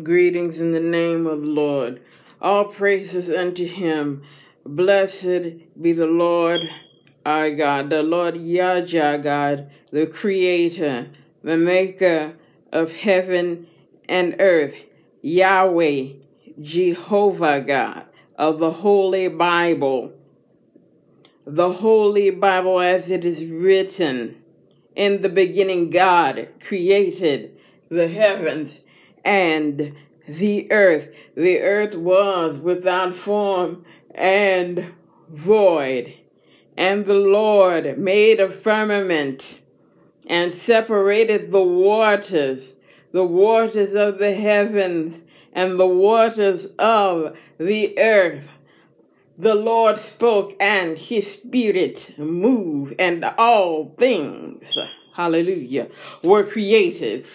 Greetings in the name of the Lord. All praises unto him. Blessed be the Lord our God, the Lord Yahweh God, the creator, the maker of heaven and earth. Yahweh, Jehovah God of the Holy Bible. The Holy Bible as it is written. In the beginning, God created the heavens and the earth. The earth was without form and void. And the Lord made a firmament and separated the waters, the waters of the heavens and the waters of the earth. The Lord spoke and his spirit moved and all things, hallelujah, were created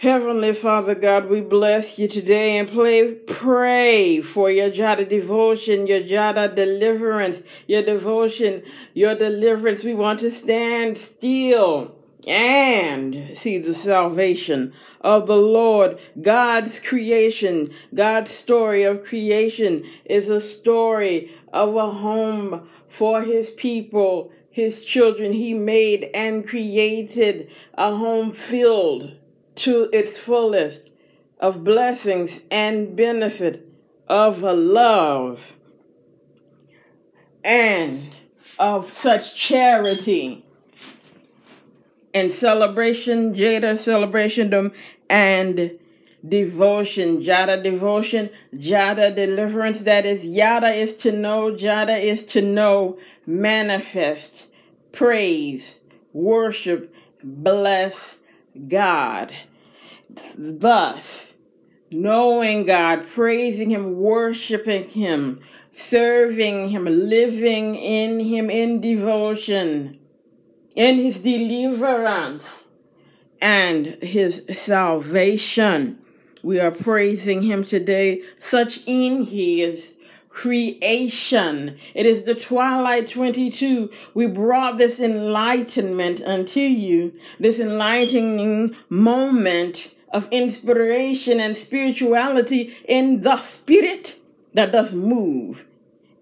Heavenly Father God, we bless you today and play, pray for your Jada devotion, your Jada deliverance, your devotion, your deliverance. We want to stand still and see the salvation of the Lord. God's creation, God's story of creation is a story of a home for his people, his children. He made and created a home filled to its fullest of blessings and benefit of love and of such charity and celebration, Jada celebration um, and devotion, Jada devotion, Jada deliverance. That is, Yada is to know, Jada is to know, manifest, praise, worship, bless God. Thus, knowing God, praising Him, worshiping Him, serving Him, living in Him in devotion, in His deliverance, and His salvation. We are praising Him today, such in His creation. It is the twilight 22. We brought this enlightenment unto you, this enlightening moment of inspiration and spirituality in the spirit that does move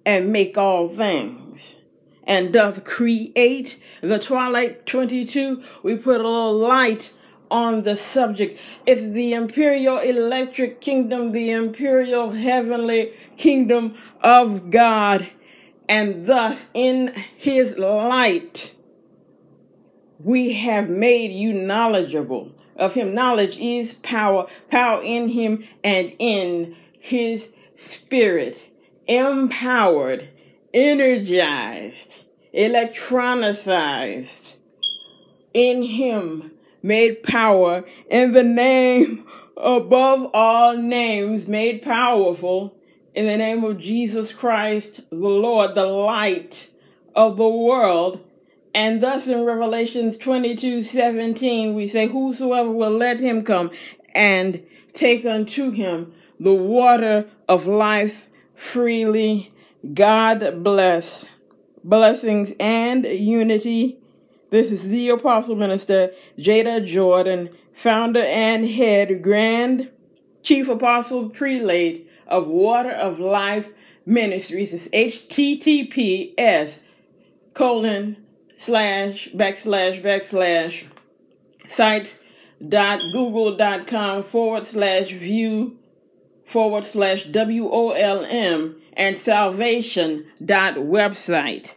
and make all things and doth create. The twilight 22 we put a little light on the subject. It's the imperial electric kingdom the imperial heavenly kingdom of god and thus in his light we have made you knowledgeable of him. Knowledge is power, power in him and in his spirit. Empowered, energized, electronicized in him, made power in the name above all names, made powerful in the name of Jesus Christ, the Lord, the light of the world and thus in Revelations 22 17, we say, Whosoever will let him come and take unto him the water of life freely. God bless. Blessings and unity. This is the Apostle Minister Jada Jordan, founder and head, Grand Chief Apostle Prelate of Water of Life Ministries. It's HTTPS colon slash backslash backslash sites dot google dot com forward slash view forward slash w-o-l-m and salvation dot website.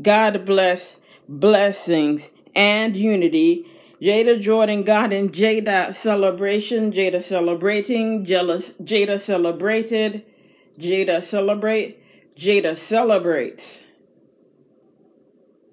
God bless blessings and unity. Jada jordan god and jada celebration jada celebrating jealous jada celebrated jada celebrate jada celebrates